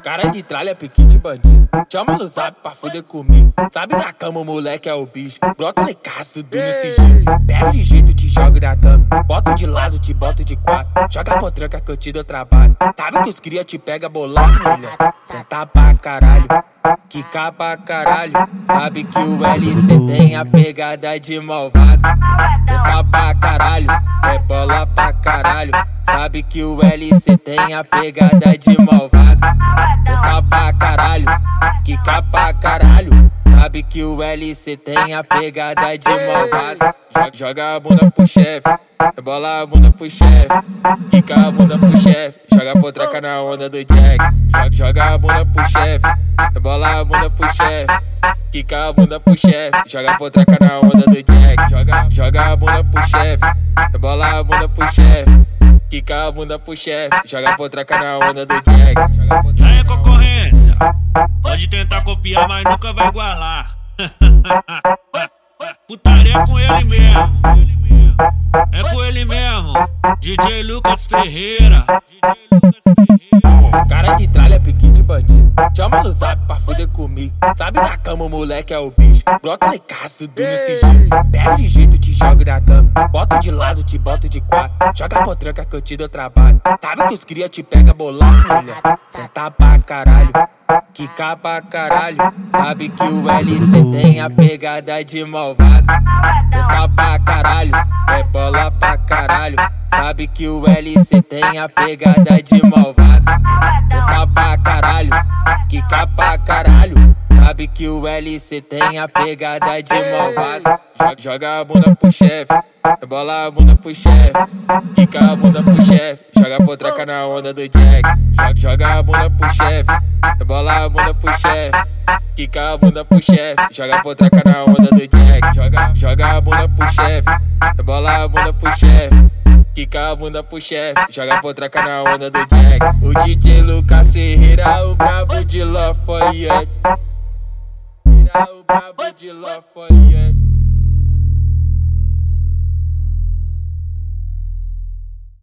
Cara de tralha, pique de bandido. Chama no zap pra fuder comigo. Sabe da cama, o moleque é o bicho. Brota em casa, tudo no sigilo. Pega de jeito, te jogo na cama. Bota de lado, te bota de quatro. Joga potranca que eu te dou trabalho. Sabe que os cria te pega bolado, mulher. Senta pra caralho. Quica pra caralho. Sabe que o LC tem a pegada de malvado. Senta pra caralho. É bola pra caralho. Sabe que o LC tem a pegada de malvado. Cê tá pra caralho, quica pra caralho. Sabe que o LC tem a pegada de malvado. Joga a bunda pro chefe, bola a bunda pro chefe. Quica a bunda pro chefe, joga potraca na onda do Jack. Joga a bunda pro chefe, bola a bunda pro chefe. Quica a bunda pro chefe, joga potraca na onda do Jack. Joga, joga a bunda pro chefe, bola a bunda pro chefe. Quica a bunda pro chefe, joga potraca na onda do Jack. E aí, concorrência? Pode tentar copiar, mas nunca vai igualar. Putaria com ele mesmo. É com ele mesmo. DJ Lucas Ferreira. Chama no zap pra fuder comigo. Sabe da cama, o moleque é o bicho. Brota em casa, tudo no sigilo. Pega de jeito, te jogo na cama. Bota de lado, te bota de quatro. Joga potranca que eu te dou trabalho. Sabe que os cria te pega bolado, mulher. Senta pra caralho. Quica pra caralho. Sabe que o LC tem a pegada de malvado. Senta pra caralho. É bola pra caralho. Sabe que o LC tem a pegada de malvado. Senta pra caralho. Quica pra caralho. Sabe que o LC tem a pegada de malvado. Joga a bunda pro chefe, bola a bunda pro chefe. Quica a bunda pro chefe, joga potraca na onda do Jack. Joga a bunda pro chefe, bola a bunda pro chefe. Quica a bunda pro chefe, joga potraca na onda do Jack. Joga, joga a bunda pro chefe, bola a bunda pro chefe. Quica a bunda pro chefe, joga potraca na onda do Jack. O DJ Lucas Ferreira, o brabo de Lafayette. O brabo de Lafayette.